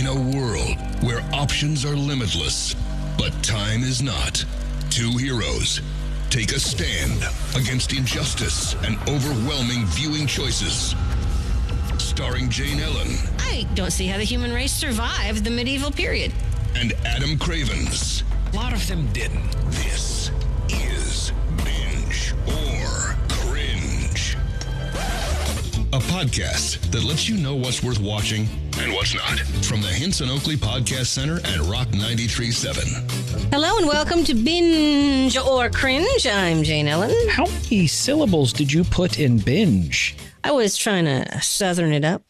In a world where options are limitless, but time is not, two heroes take a stand against injustice and overwhelming viewing choices. Starring Jane Ellen I don't see how the human race survived the medieval period. and Adam Cravens. A lot of them didn't. This is Binge or Cringe. A podcast that lets you know what's worth watching and what's not. From the Henson Oakley Podcast Center at Rock 93.7. Hello and welcome to Binge or Cringe. I'm Jane Ellen. How many syllables did you put in binge? I was trying to southern it up.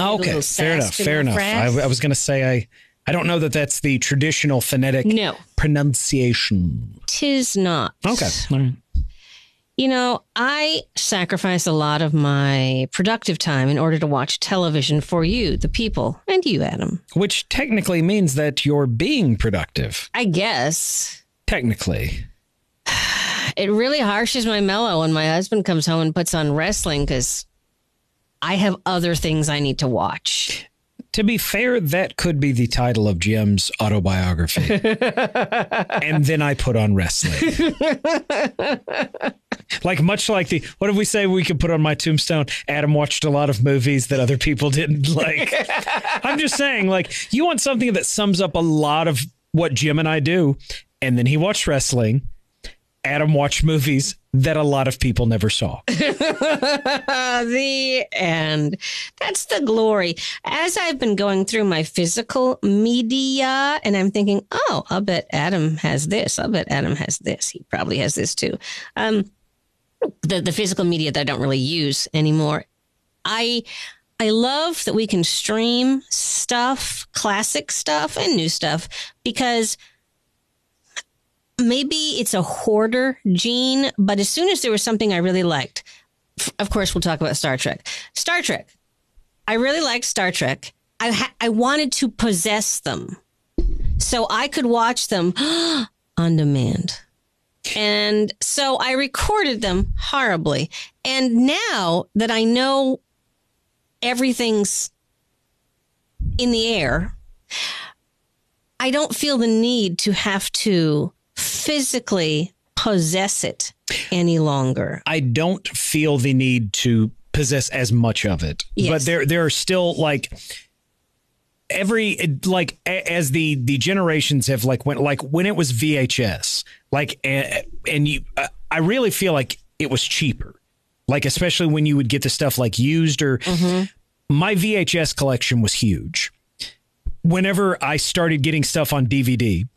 Okay, fair enough. Fair enough. I. I was going to say I. I don't know that that's the traditional phonetic No. pronunciation. Tis not. Okay, all right. You know, I sacrifice a lot of my productive time in order to watch television for you, the people, and you, Adam. Which technically means that you're being productive. I guess. Technically, It really harshes my mellow when my husband comes home and puts on wrestling because I have other things I need to watch. to be fair, that could be the title of Jim's autobiography. and then I put on wrestling. like much like the what did we say we could put on my tombstone? Adam watched a lot of movies that other people didn't like. I'm just saying, like, you want something that sums up a lot of what Jim and I do. And then he watched wrestling. Adam watched movies that a lot of people never saw. The end. That's the glory. As I've been going through my physical media, and I'm thinking, oh, I'll bet Adam has this. I'll bet Adam has this. He probably has this too. Um, the the physical media that I don't really use anymore. I I love that we can stream stuff, classic stuff, and new stuff because maybe it's a hoarder gene, but as soon as there was something I really liked, of course, we'll talk about Star Trek. Star Trek. I really liked Star Trek. I ha- I wanted to possess them, so I could watch them on demand. And so I recorded them horribly. And now that I know everything's in the air, I don't feel the need to have to physically possess it any longer. I don't feel the need to possess as much of it. Yes. But there there are still like every like as the the generations have like went like when it was VHS like and, and you uh, I really feel like it was cheaper. Like especially when you would get the stuff like used or my VHS collection was huge. Whenever I started getting stuff on DVD,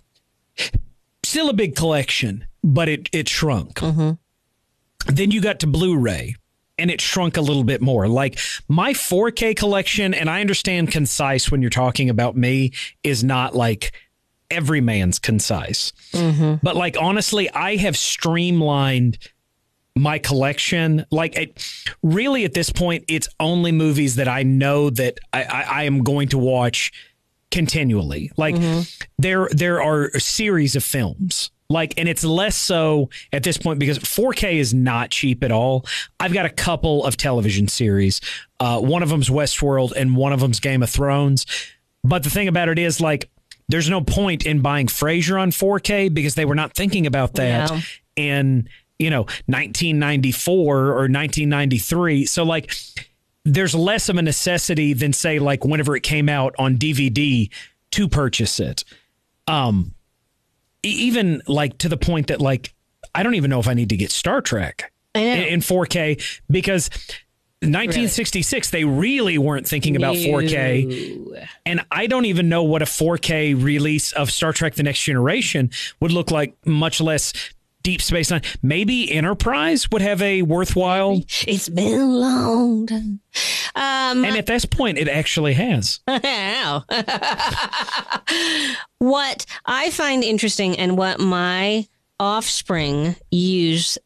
still a big collection, but it it shrunk. Then you got to Blu-ray and it shrunk a little bit more. Like my 4K collection, and I understand concise when you're talking about me, is not like every man's concise. Mm-hmm. But like honestly, I have streamlined my collection. Like it, really at this point, it's only movies that I know that I, I, I am going to watch continually. Like mm-hmm. there there are a series of films. Like and it's less so at this point because 4K is not cheap at all. I've got a couple of television series. Uh, one of them's Westworld and one of them's Game of Thrones. But the thing about it is like there's no point in buying Frasier on 4K because they were not thinking about that No. in you know 1994 or 1993. So like there's less of a necessity than say like whenever it came out on DVD to purchase it. Um even like to the point that like I don't even know if I need to get Star Trek in, in 4K because 1966 they really weren't thinking about 4K and I don't even know what a 4K release of Star Trek the Next Generation would look like much less Deep Space Nine. Maybe Enterprise would have a worthwhile It's been long time. Um, and at this point it actually has. What I find interesting and what my offspring use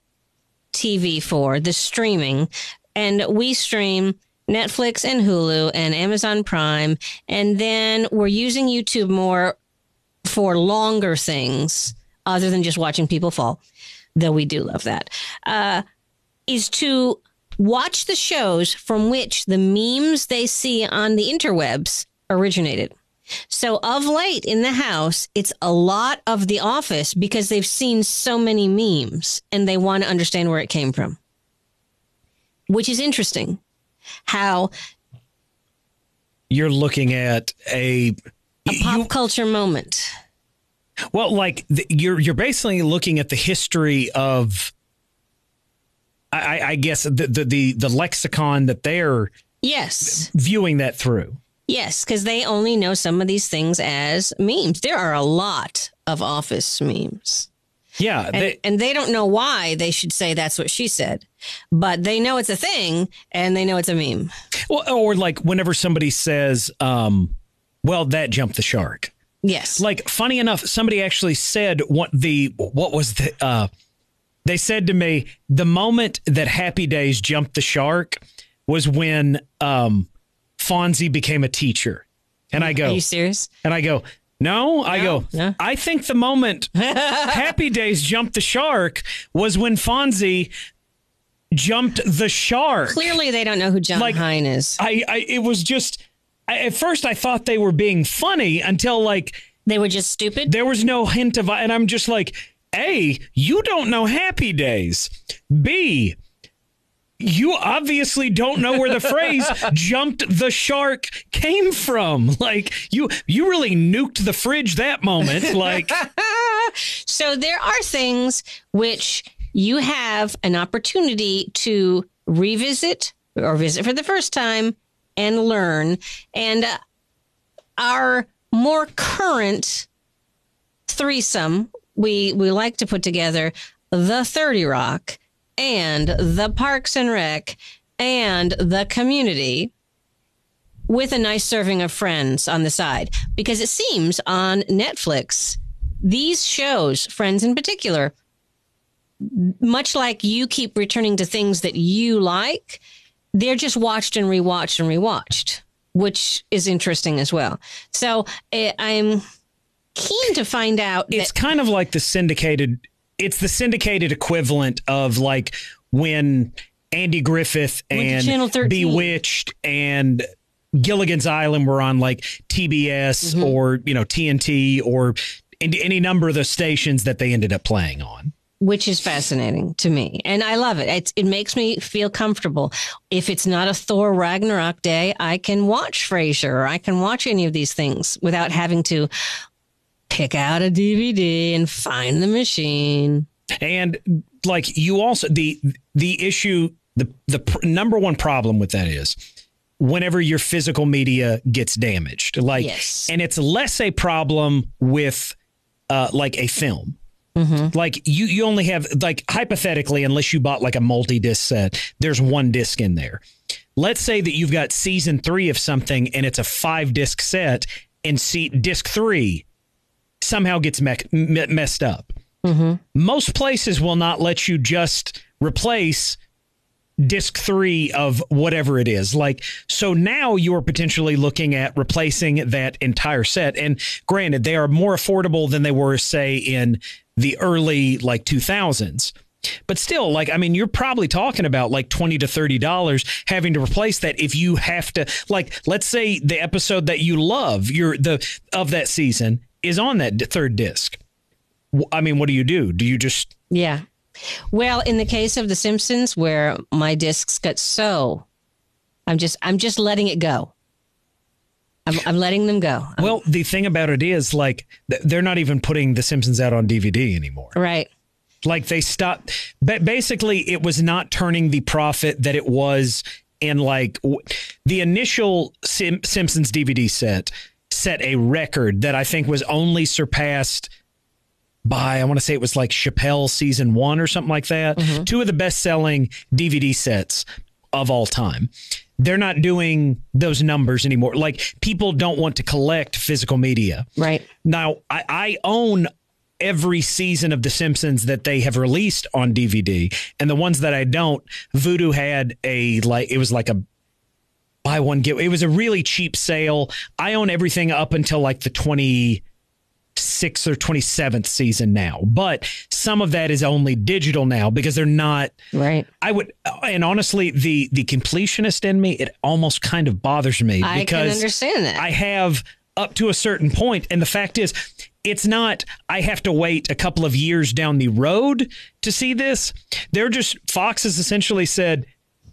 TV for, the streaming, and we stream Netflix and Hulu and Amazon Prime, and then we're using YouTube more for longer things other than just watching people fall, though we do love that, uh, is to watch the shows from which the memes they see on the interwebs originated. So of late in the house, it's a lot of The Office because they've seen so many memes and they want to understand where it came from. Which is interesting. How You're looking at a a pop culture moment. Well, like the, you're you're basically looking at the history of, I, I guess the, the the the lexicon that they're Yes. viewing that through. Yes, because they only know some of these things as memes. There are a lot of office memes. Yeah, And they, and they don't know why they should say that's what she said. But they know it's a thing and they know it's a meme. well, or like whenever somebody says, um, "Well, that jumped the shark." Yes. Like funny enough, somebody actually said what the what was the uh, they said to me the moment that Happy Days jumped the shark was when um, Fonzie became a teacher, and I go, Are you serious? and I go. No, I go. no. I think the moment Happy Days jumped the shark was when Fonzie jumped the shark. Clearly, they don't know who John Like- Hein is. I, I it was just I, at first I thought they were being funny until like They were just stupid. there was no hint of and I'm just like, A, you don't know happy days. B, you obviously don't know where the phrase jumped the shark came from. Like you you really nuked the fridge that moment. Like So there are things which you have an opportunity to revisit or visit for the first time and learn. And uh, our more current threesome, we we like to put together the 30 Rock and the Parks and Rec and the community with a nice serving of friends on the side because it seems on Netflix these shows, Friends in particular, much like you keep returning to things that you like, they're just watched and rewatched and rewatched, which is interesting as well. So eh, I'm keen to find out it's that kind of like the syndicated it's the syndicated equivalent of like when Andy Griffith and Bewitched and Gilligan's Island were on like TBS or you know TNT or any number of the stations that they ended up playing on. Which is fascinating to me, and I love it. It's, it makes me feel comfortable. If it's not a Thor Ragnarok day, I can watch Frasier or I can watch any of these things without having to pick out a DVD and find the machine. And like you also the the issue the the pr- number one problem with that is whenever your physical media gets damaged like Yes. and it's less a problem with uh like a film Mm-hmm. like you you only have like hypothetically unless you bought like a multi-disc set there's one disc in there let's say that you've got season 3 of something and it's a 5 disc set and see disc 3 somehow gets me- me- messed up mm-hmm. most places will not let you just replace disc three of whatever it is. Like, so now you are potentially looking at replacing that entire set. And granted, they are more affordable than they were, say, in the early like 2000s. But still, like, I mean, you're probably talking about like 20 to $30 having to replace that if you have to, like, let's say the episode that you love, your the of that season is on that third disc. I mean, what do you do? Do you just Yeah. Well, in the case of The Simpsons, where my discs got so, I'm just I'm just letting it go. I'm, I'm letting them go. Well, the thing about it is, like, they're not even putting The Simpsons out on DVD anymore. Right. Like, they stopped. But basically, it was not turning the profit that it was in, like, w- the initial Sim- Simpsons DVD set set a record that I think was only surpassed by, I want to say it was like Chappelle season one or something like that. Mm-hmm. Two of the best selling DVD sets of all time. They're not doing those numbers anymore. Like people don't want to collect physical media. Right. Now, I, I own every season of The Simpsons that they have released on DVD, and the ones that I don't, Vudu had a like it was like a buy one get. It was a really cheap sale. I own everything up until like the twenty sixth or twenty seventh season now, but some of that is only digital now because they're not. Right. I would, and honestly, the the completionist in me, it almost kind of bothers me I can because understand that. I have up to a certain. And the fact is, it's not, I have to wait a couple of years down the road to see this. They're just, Fox has essentially said,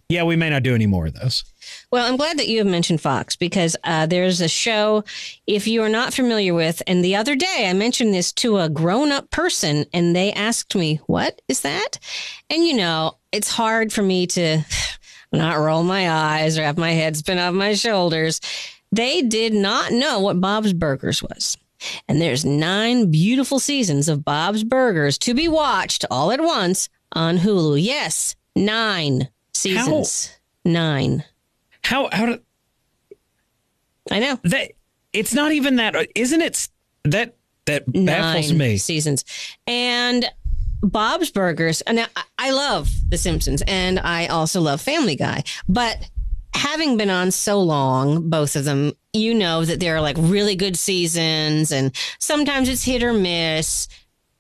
yeah, we may not do any more of those. Well, I'm glad that you have mentioned Fox because uh, there's a show, if you are not familiar with, and the other day I mentioned this to a grown up person and they asked me, What is that? And you know, it's hard for me to not roll my eyes or have my head spin off my shoulders. They did not know what Bob's Burgers was. And there's nine beautiful seasons of Bob's Burgers to be watched all at once on Hulu. Yes, nine seasons. How? Nine. How how do I know that it's not even that isn't it that that baffles Nine me seasons and Bob's Burgers and I, I love The Simpsons and I also love Family Guy but having been on so long both of them you know that there are like really good seasons and sometimes it's hit or miss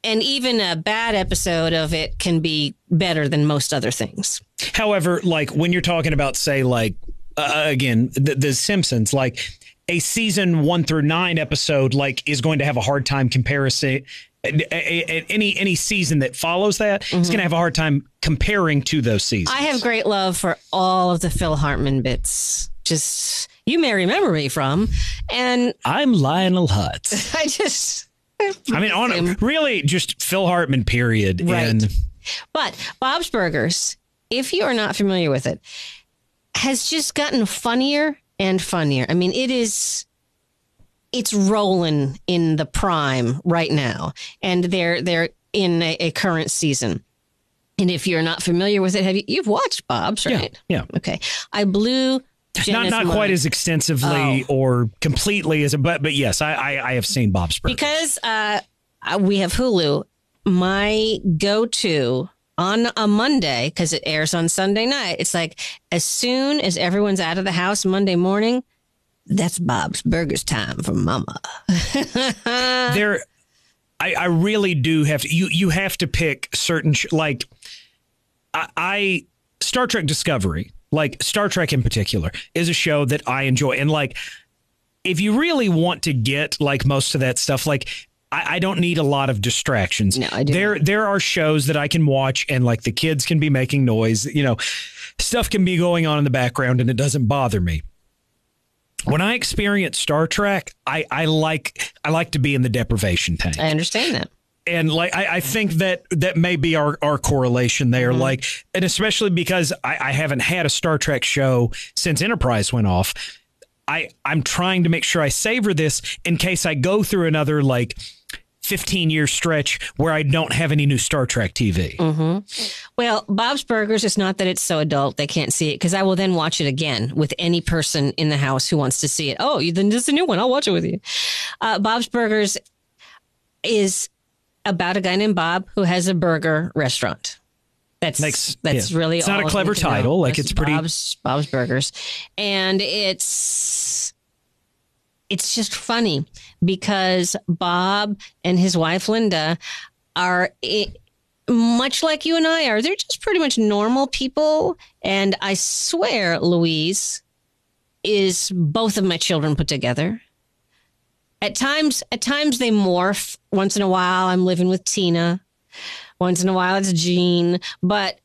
and even a bad episode of it can be better than most other things. However, like when you're talking about say like uh, again, the, the Simpsons, like a season one through nine episode, like is going to have a hard time comparison. Any any season that follows that mm-hmm. is going to have a hard time comparing to those seasons. I have great love for all of the Phil Hartman bits. Just you may remember me from, and I'm Lionel Hutz. I just, I mean, on really just Phil Hartman. Period. Right. And but Bob's Burgers, if you are not familiar with it, has just gotten funnier and funnier. I mean, it is it's rolling in the prime right now, and they're they're in a, a current season. And if you're not familiar with it, have you you've watched Bob's, right? Yeah. yeah. Okay. I blew not not quite as extensively oh. or completely as a but but yes, I I, I have seen Bob's Burgers. because uh, we have Hulu. My go to on a Monday, because it airs on Sunday night, it's like as soon as everyone's out of the house Monday morning, that's Bob's Burgers time for Mama. there, I, I really do have to. You you have to pick certain sh- like I, I Star Trek Discovery, like Star Trek in particular, is a show that I enjoy, and like if you really want to get like most of that stuff, like I, I don't need a lot of distractions. No, I do. There, not. there are shows that I can watch, and like the kids can be making noise. You know, stuff can be going on in the background, and it doesn't bother me when I experience Star Trek, I, I like I like to be in the deprivation tank. I understand that. And like I, I think that that may be our, our correlation there. Mm-hmm. Like and especially because I, I haven't had a Star Trek show since Enterprise went off. I, I'm trying to make sure I savor this in case I go through another like 15 year stretch where I don't have any new Star Trek TV. Mm-hmm. Well, Bob's Burgers is not that it's so adult they can't see it because I will then watch it again with any person in the house who wants to see it. Oh, then this is a new one. I'll watch it with you. Uh, Bob's Burgers is about a guy named Bob who has a burger restaurant. That's Makes, that's yeah. really it's not a clever title. Like it's, it's pretty Bob's Bob's Burgers, and it's it's just funny because Bob and his wife Linda are it, much like you and I are. They're just pretty much normal people. And I swear, Louise is both of my children put together. At times, at times they morph. Once in a while, I'm living with Tina. Once in a while, it's Gene. But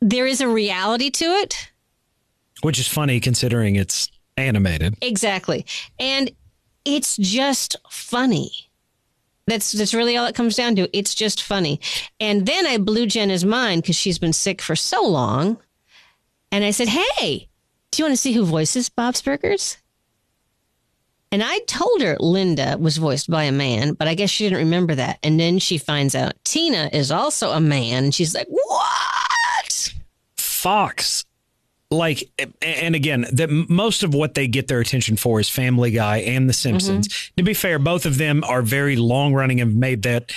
there is a reality to it. Which is funny considering it's animated. Exactly. And it's just funny. That's that's really all it comes down to. It's just funny. And then I blew Jenna's mind because she's been sick for so long. And I said, Hey, do you want to see who voices Bob's Burgers? And I told her Linda was voiced by a man, but I guess she didn't remember that. And then she finds out Tina is also a man. And she's like, What? Fox like and again that most of what they get their attention for is family guy and the simpsons mm-hmm. to be fair both of them are very long running and have made that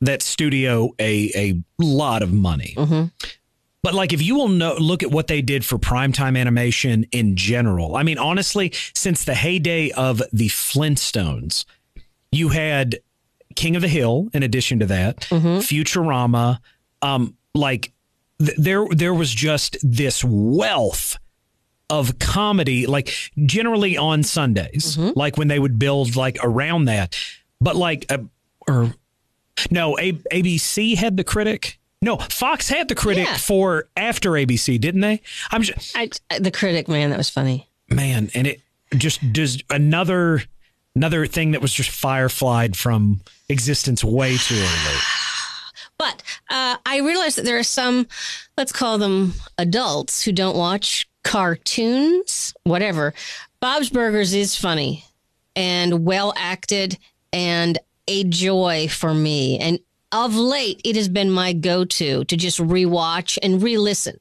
that studio a a lot of money mm-hmm. But like if you will know look at what they did for primetime animation in general i mean honestly since the heyday of the flintstones you had king of the hill in addition to that mm-hmm. futurama um like there there was just this wealth of comedy, like generally on Sundays, Mm-hmm. like when they would build like around that. But like, uh, or no, A- ABC had the critic. No, Fox had the critic Yeah. for after ABC, didn't they? I'm just, I, the critic, man, that was funny. man, and it just does another another thing that was just fireflied from existence way too early. But uh, I realize that there are some, let's call them adults, who don't watch cartoons, whatever. Bob's Burgers is funny and well acted and a joy for me. And of late, it has been my go to to just rewatch and re listen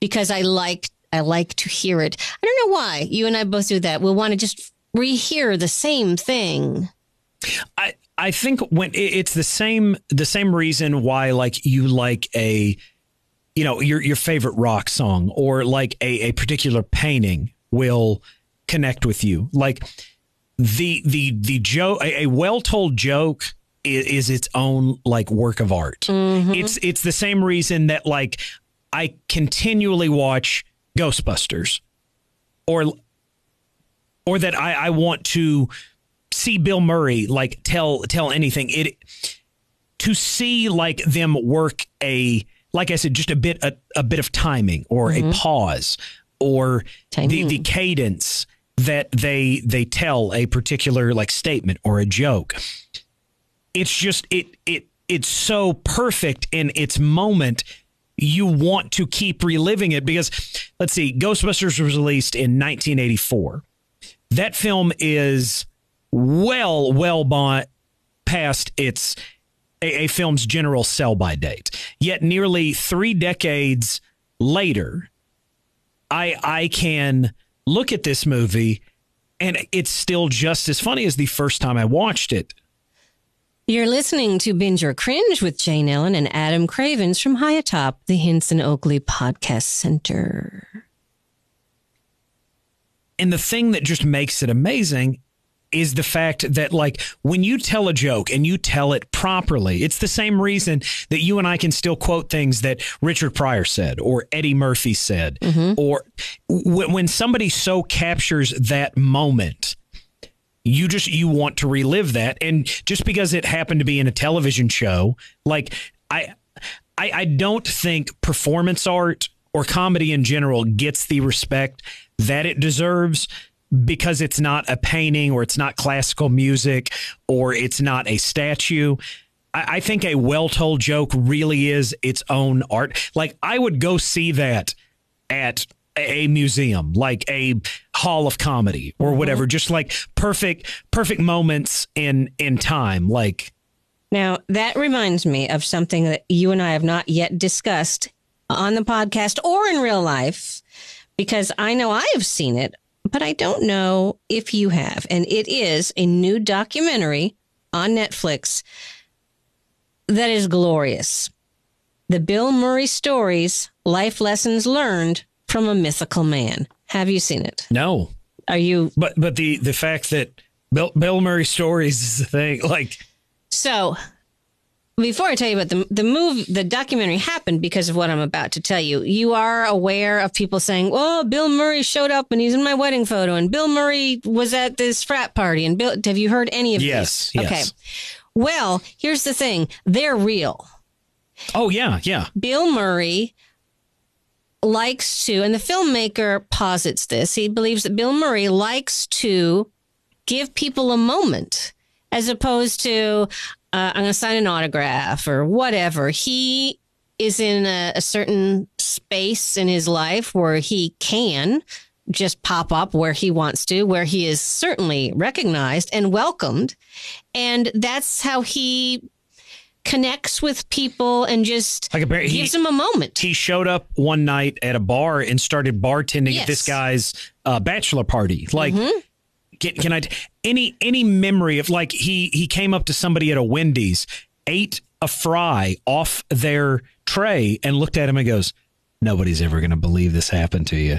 because I like. I like to hear it. I don't know why. You and I both do that. We'll want to just rehear the same thing. I I think when it's the same the same reason why like you like a you know your your favorite rock song or like a a particular painting will connect with you like the the the joke a, a well told joke is, is its own like work of art mm-hmm. it's it's the same reason that like I continually watch Ghostbusters or or that I, I want to see Bill Murray like tell tell anything. It to see like them work a like I said, just a bit a, a bit of timing or a mm-hmm. pause or the, the cadence that they they tell a particular like statement or a joke. It's just it it it's so perfect in its moment. You want to keep reliving it because let's see, Ghostbusters was released in 1984 that film is well, well by, past its a, a film's general sell by date. Yet nearly three decades later, I I can look at this movie and it's still just as funny as the first time I watched it. You're listening to Binge or Cringe with Jane Ellen and Adam Cravens from high atop the Henson Oakley Podcast Center. And the thing that just makes it amazing is the fact that like when you tell a joke and you tell it properly it's the same reason that you and I can still quote things that Richard Pryor said or Eddie Murphy said mm-hmm. or w- when somebody so captures that moment you just you want to relive that and just because it happened to be in a television show like I I, I don't think performance art or comedy in general gets the respect that it deserves because it's not a painting or it's not classical music or it's not a statue. I, I think a well told joke really is its own art. Like I would go see that at a museum, like a hall of comedy or mm-hmm. whatever, just like perfect, perfect moments in in time. Like Now, that reminds me of something that you and I have not yet discussed on the podcast or in real life, because I know I have seen it, but I don't know if you have. And it is a new documentary on Netflix that is glorious. The Bill Murray Stories Life Lessons Learned from a Mythical Man. Have you seen it? no, Are you but but the the fact that Bill, Bill Murray stories is the thing. Like So, before I tell you about the the move, the documentary happened because of what I'm about to tell you. You are aware of people saying, "Well, Bill Murray showed up and he's in my wedding photo, and Bill Murray was at this frat party." And Bill, have you heard any of Yes, these? yes. Okay. Well, here's the thing: they're real. oh yeah, yeah. Bill Murray likes to, and the filmmaker posits this, he believes that Bill Murray likes to give people a moment as opposed to, uh, I'm going to sign an autograph or whatever. He is in a, a certain space in his life where he can just pop up where he wants to, where he is certainly recognized and welcomed. And that's how he connects with people and just Like a bear- he- gives them a moment. He showed up one night at a bar and started bartending Yes. at this guy's uh, bachelor party. Like, Mm-hmm. can, can I any any memory of like he he came up to somebody at a Wendy's, ate a fry off their tray, and looked at him and goes, "Nobody's ever going to believe this happened to you."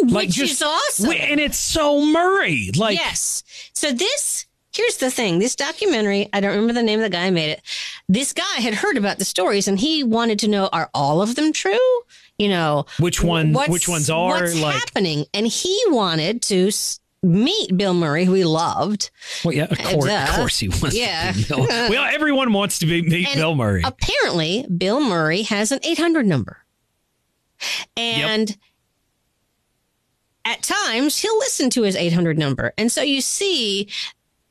Like which just is awesome. And it's so Murray. Like, yes. So this here's the thing. This documentary, I don't remember the name of the guy who made it. This guy had heard about the stories and he wanted to know are all of them true? you know, Which one- which ones are, what's like- happening. And he wanted to meet Bill Murray, who he loved. Well, yeah, of course, duh. of course he wants. Yeah. To be Bill. well, everyone wants to be meet And Bill Murray. Apparently, Bill Murray has an 800 number. And at times, he'll listen to his 800 number. And so you see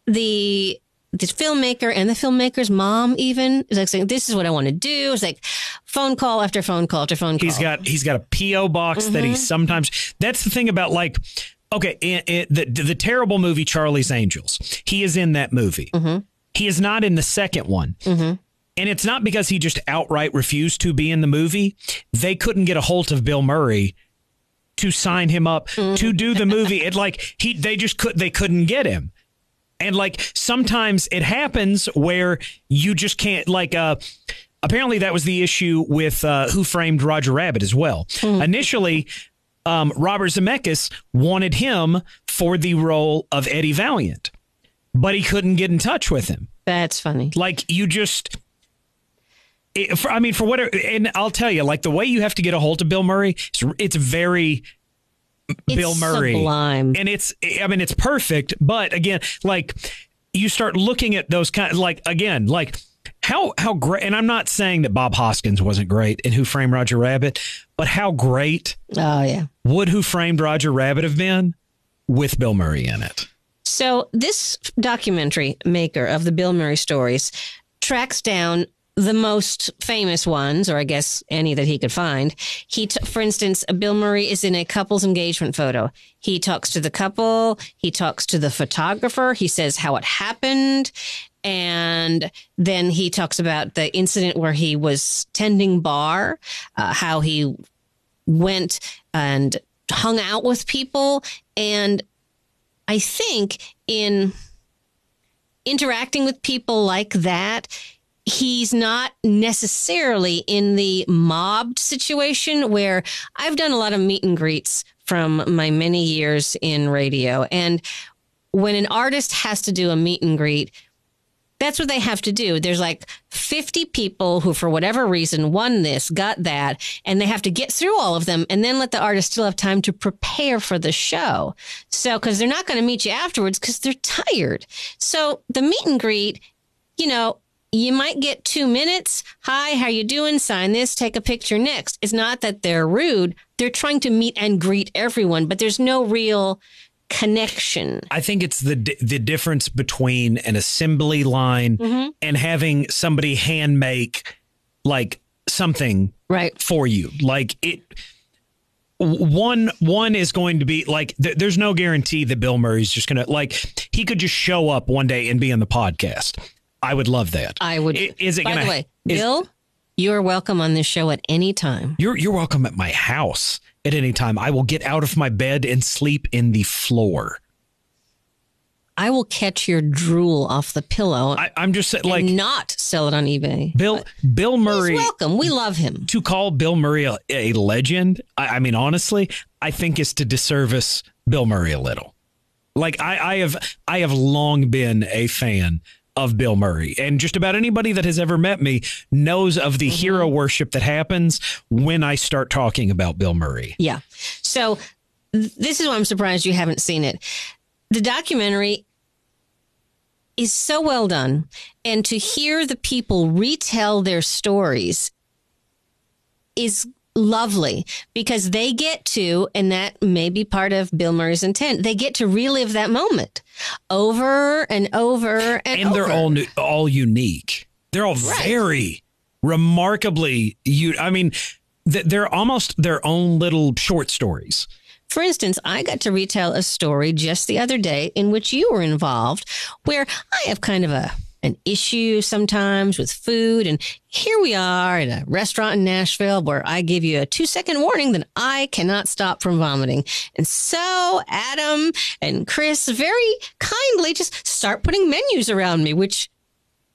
the the filmmaker and the filmmaker's mom even is like saying, "This is what I want to do." It's like phone call after phone call after phone call. He's got he's got a PO box that Mm-hmm. he sometimes. That's the thing about like. Okay, i i the the terrible movie Charlie's Angels. He is in that movie. Mm-hmm. He is not in the second one. And it's not because he just outright refused to be in the movie. They couldn't get a hold of Bill Murray to sign him up to do the movie. It like he they just could they couldn't get him. And like sometimes it happens where you just can't like uh apparently that was the issue with uh Who Framed Roger Rabbit as well. Initially um, Robert Zemeckis wanted him for the role of Eddie Valiant, but he couldn't get in touch with him. That's funny. Like you just, it, for, I mean, for whatever, and I'll tell you, like the way you have to get a hold of Bill Murray, it's, it's very Bill It's Murray, sublime. and it's, I mean, it's perfect. But again, like you start looking at those kind, like again, like how how great. And I'm not saying that Bob Hoskins wasn't great in Who Framed Roger Rabbit, but how great Oh yeah. would Who Framed Roger Rabbit have been with Bill Murray in it? So this documentary maker of the Bill Murray stories tracks down the most famous ones, or I guess any that he could find. He, t- for instance, Bill Murray is in a couple's engagement photo. He talks to the couple. He talks to the photographer. He says how it happened. And then he talks about the incident where he was tending bar, uh, how he went and hung out with people. And I think in interacting with people like that, he's not necessarily in the mobbed situation where I've done a lot of meet and greets from my many years in radio. And when an artist has to do a meet and greet, that's what they have to do. There's like 50 people who, for whatever reason, won this, got that, and they have to get through all of them and then let the artist still have time to prepare for the show. So, because they're not going to meet you afterwards because they're tired. So, the meet and greet, you know, you might get two minutes. Hi, how you doing? Sign this, take a picture next. It's not that they're rude. They're trying to meet and greet everyone, but there's no real connection. I think it's the the difference between an assembly line Mm-hmm. and having somebody hand make like something Right. for you. Like it one one is going to be like th- there's no guarantee that Bill Murray's just going to like he could just show up one day and be on the podcast. I would love that. I would. I- Is it By going the way, to Bill, you are welcome on this show at any time. You're you're welcome at my house at any time. I will get out of my bed and sleep in the floor. I will catch your drool off the pillow I, I'm just saying, like not sell it on eBay. Bill Bill Murray. He's welcome. We love him. to call Bill Murray a, a legend, I, I mean, honestly, I think is to disservice Bill Murray a little. Like I, I have, I have long been a fan of Bill Murray, and just about anybody that has ever met me knows of the mm-hmm. hero worship that happens when I start talking about Bill Murray. Yeah. So th- this is why I'm surprised you haven't seen it. The documentary is so well done, and to hear the people retell their stories is lovely because they get to, and that may be part of Bill Murray's intent, they get to relive that moment over and over and, and they're all new, all unique. They're all very remarkably you. I mean, they're almost their own little short stories. For instance, I got to retell a story just the other day in which you were involved, where I have kind of a an issue sometimes with food, and here we are at a restaurant in Nashville where I give you a two second warning that I cannot stop from vomiting, and so Adam and Chris very kindly just start putting menus around me, which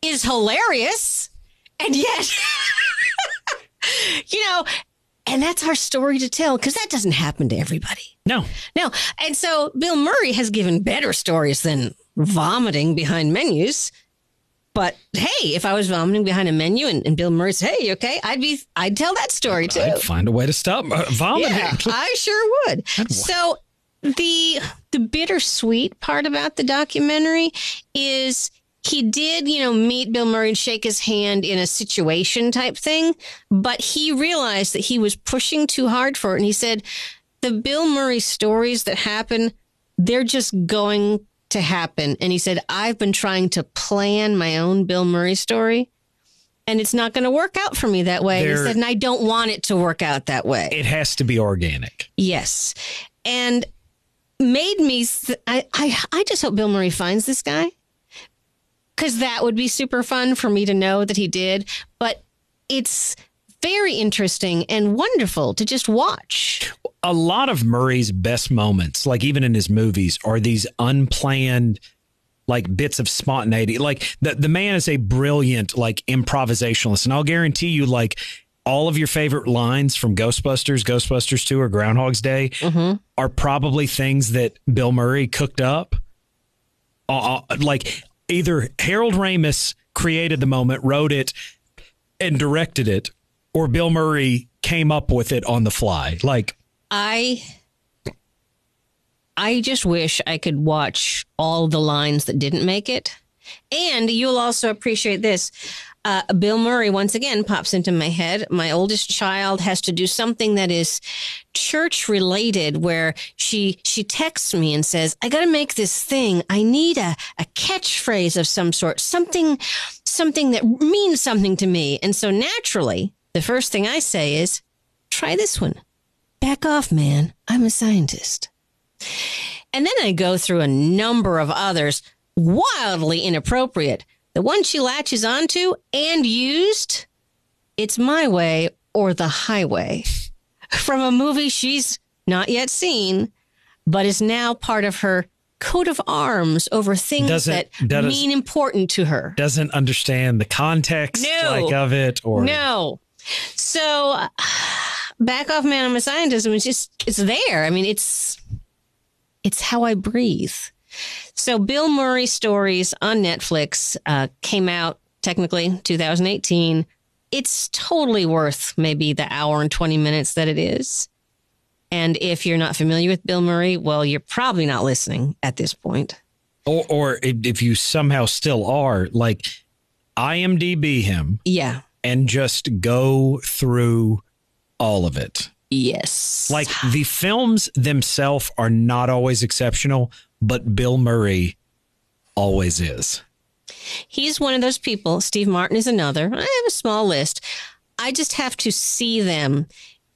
is hilarious, and yet. you know, and that's our story to tell because that doesn't happen to everybody. No, No. And so Bill Murray has given better stories than vomiting behind menus. But hey, if I was vomiting behind a menu and, and Bill Murray said, "Hey, okay?" I'd be, I'd tell that story too. I'd find a way to stop uh, vomiting. Yeah, I sure would. So the the bittersweet part about the documentary is he did, you know, meet Bill Murray and shake his hand in a situation type thing, but he realized that he was pushing too hard for it. And he said, the Bill Murray stories that happen, they're just going to happen. And he said, I've been trying to plan my own Bill Murray story. And it's not going to work out for me that way. And he said, and I don't want it to work out that way. It has to be organic. Yes. And made me, th- I, I, I just hope Bill Murray finds this guy because that would be super fun for me to know that he did. But it's very interesting and wonderful to just watch. A lot of Murray's best moments, like even in his movies, are these unplanned like bits of spontaneity. Like the the man is a brilliant like improvisationalist, and I'll guarantee you, like all of your favorite lines from Ghostbusters, Ghostbusters Two, or Groundhog's Day are probably things that Bill Murray cooked up. Uh, uh, like either Harold Ramis created the moment, wrote it, and directed it, or Bill Murray came up with it on the fly. Like I I just wish I could watch all the lines that didn't make it. And you'll also appreciate this. Uh, Bill Murray once again pops into my head. My oldest child has to do something that is church related where she she texts me and says, I gotta make this thing. I need a, a catchphrase of some sort, something something that means something to me. And so naturally, the first thing I say is, try this one. Back off, man. I'm a scientist. And then I go through a number of others wildly inappropriate. The one she latches onto and used, it's my way or the highway from a movie she's not yet seen, but is now part of her coat of arms over things Doesn't- that does- mean important to her. doesn't understand the context No. like of it or No. So uh, back off man I'm a scientist it's just it's there. I mean it's it's how I breathe. So Bill Murray stories on Netflix uh, came out technically 2018. It's totally worth maybe the hour and 20 minutes that it is. And if you're not familiar with Bill Murray, well, you're probably not listening at this point. or or if if you somehow still are like IMDb him Yeah. and just go through all of it. Yes. Like the films themselves are not always exceptional, but Bill Murray always is. He's one of those people. Steve Martin is another. I have a small list. I just have to see them,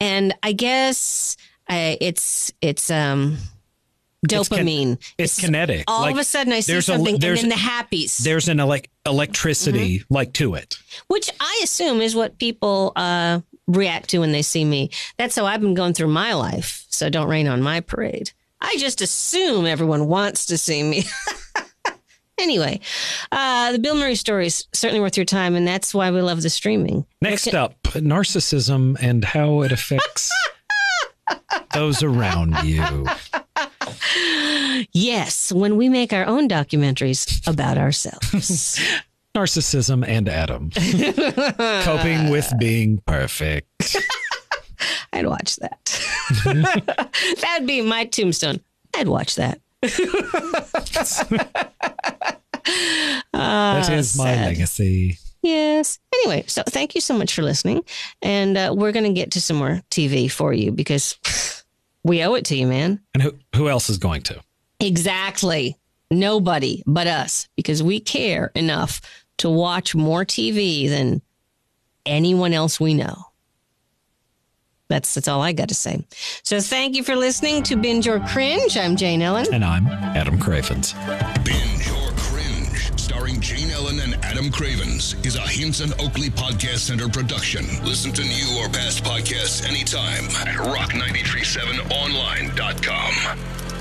and I guess I, it's it's um It's kin- dopamine. It's, kinetic. All Like, of a sudden, I see there's a- something, and then the happies, There's an elec- electricity Mm-hmm. like to it. which I assume is what people uh, react to when they see me. That's how I've been going through my life. So don't rain on my parade. I just assume everyone wants to see me. anyway, uh, the Bill Murray story is certainly worth your time, and that's why we love the streaming. Next up, narcissism and how it affects those around you. Yes, when we make our own documentaries about ourselves. Narcissism and Adam. Coping with being perfect. I'd watch that. That'd be my tombstone. I'd watch that. that is my sad. legacy. Yes. Anyway, so thank you so much for listening. And uh, we're going to get to some more TV for you because we owe it to you, man. And who, who else is going to? Exactly. Nobody but us because we care enough to watch more TV than anyone else we know. That's that's all I got to say. So thank you for listening to Binge or Cringe. I'm Jane Ellen. And I'm Adam Cravens. Binge or Cringe, starring Jane Ellen and Adam Cravens, is a Henson Oakley Podcast Center production. Listen to new or past podcasts anytime at rock937online.com.